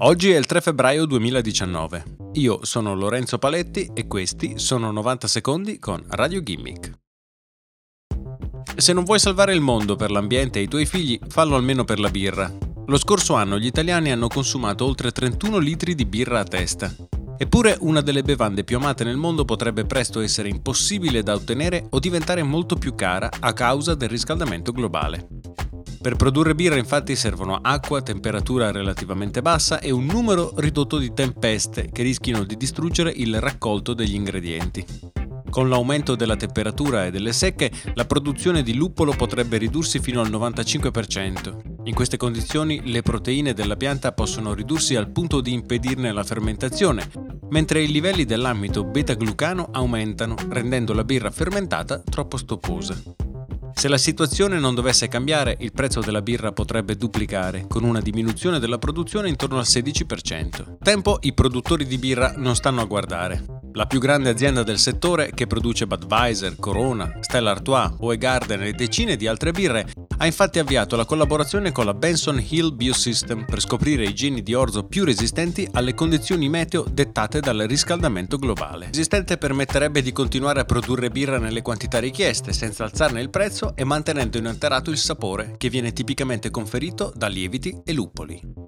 Oggi è il 3 febbraio 2019. Io sono Lorenzo Paletti e questi sono 90 secondi con Radio Gimmick. Se non vuoi salvare il mondo per l'ambiente e i tuoi figli, fallo almeno per la birra. Lo scorso anno gli italiani hanno consumato oltre 31 litri di birra a testa. Eppure una delle bevande più amate nel mondo potrebbe presto essere impossibile da ottenere o diventare molto più cara a causa del riscaldamento globale. Per produrre birra infatti servono acqua temperatura relativamente bassa e un numero ridotto di tempeste che rischiano di distruggere il raccolto degli ingredienti. Con l'aumento della temperatura e delle secche, la produzione di luppolo potrebbe ridursi fino al 95%. In queste condizioni le proteine della pianta possono ridursi al punto di impedirne la fermentazione, mentre i livelli dell'amido beta-glucano aumentano, rendendo la birra fermentata troppo stopposa. Se la situazione non dovesse cambiare, il prezzo della birra potrebbe duplicare, con una diminuzione della produzione intorno al 16%. Tempo i produttori di birra non stanno a guardare. La più grande azienda del settore, che produce Budweiser, Corona, Stella Artois, Hohe Garden e decine di altre birre, ha infatti avviato la collaborazione con la Benson Hill Biosystem per scoprire i geni di orzo più resistenti alle condizioni meteo dettate dal riscaldamento globale. Resistente permetterebbe di continuare a produrre birra nelle quantità richieste, senza alzarne il prezzo e mantenendo inalterato il sapore che viene tipicamente conferito da lieviti e luppoli.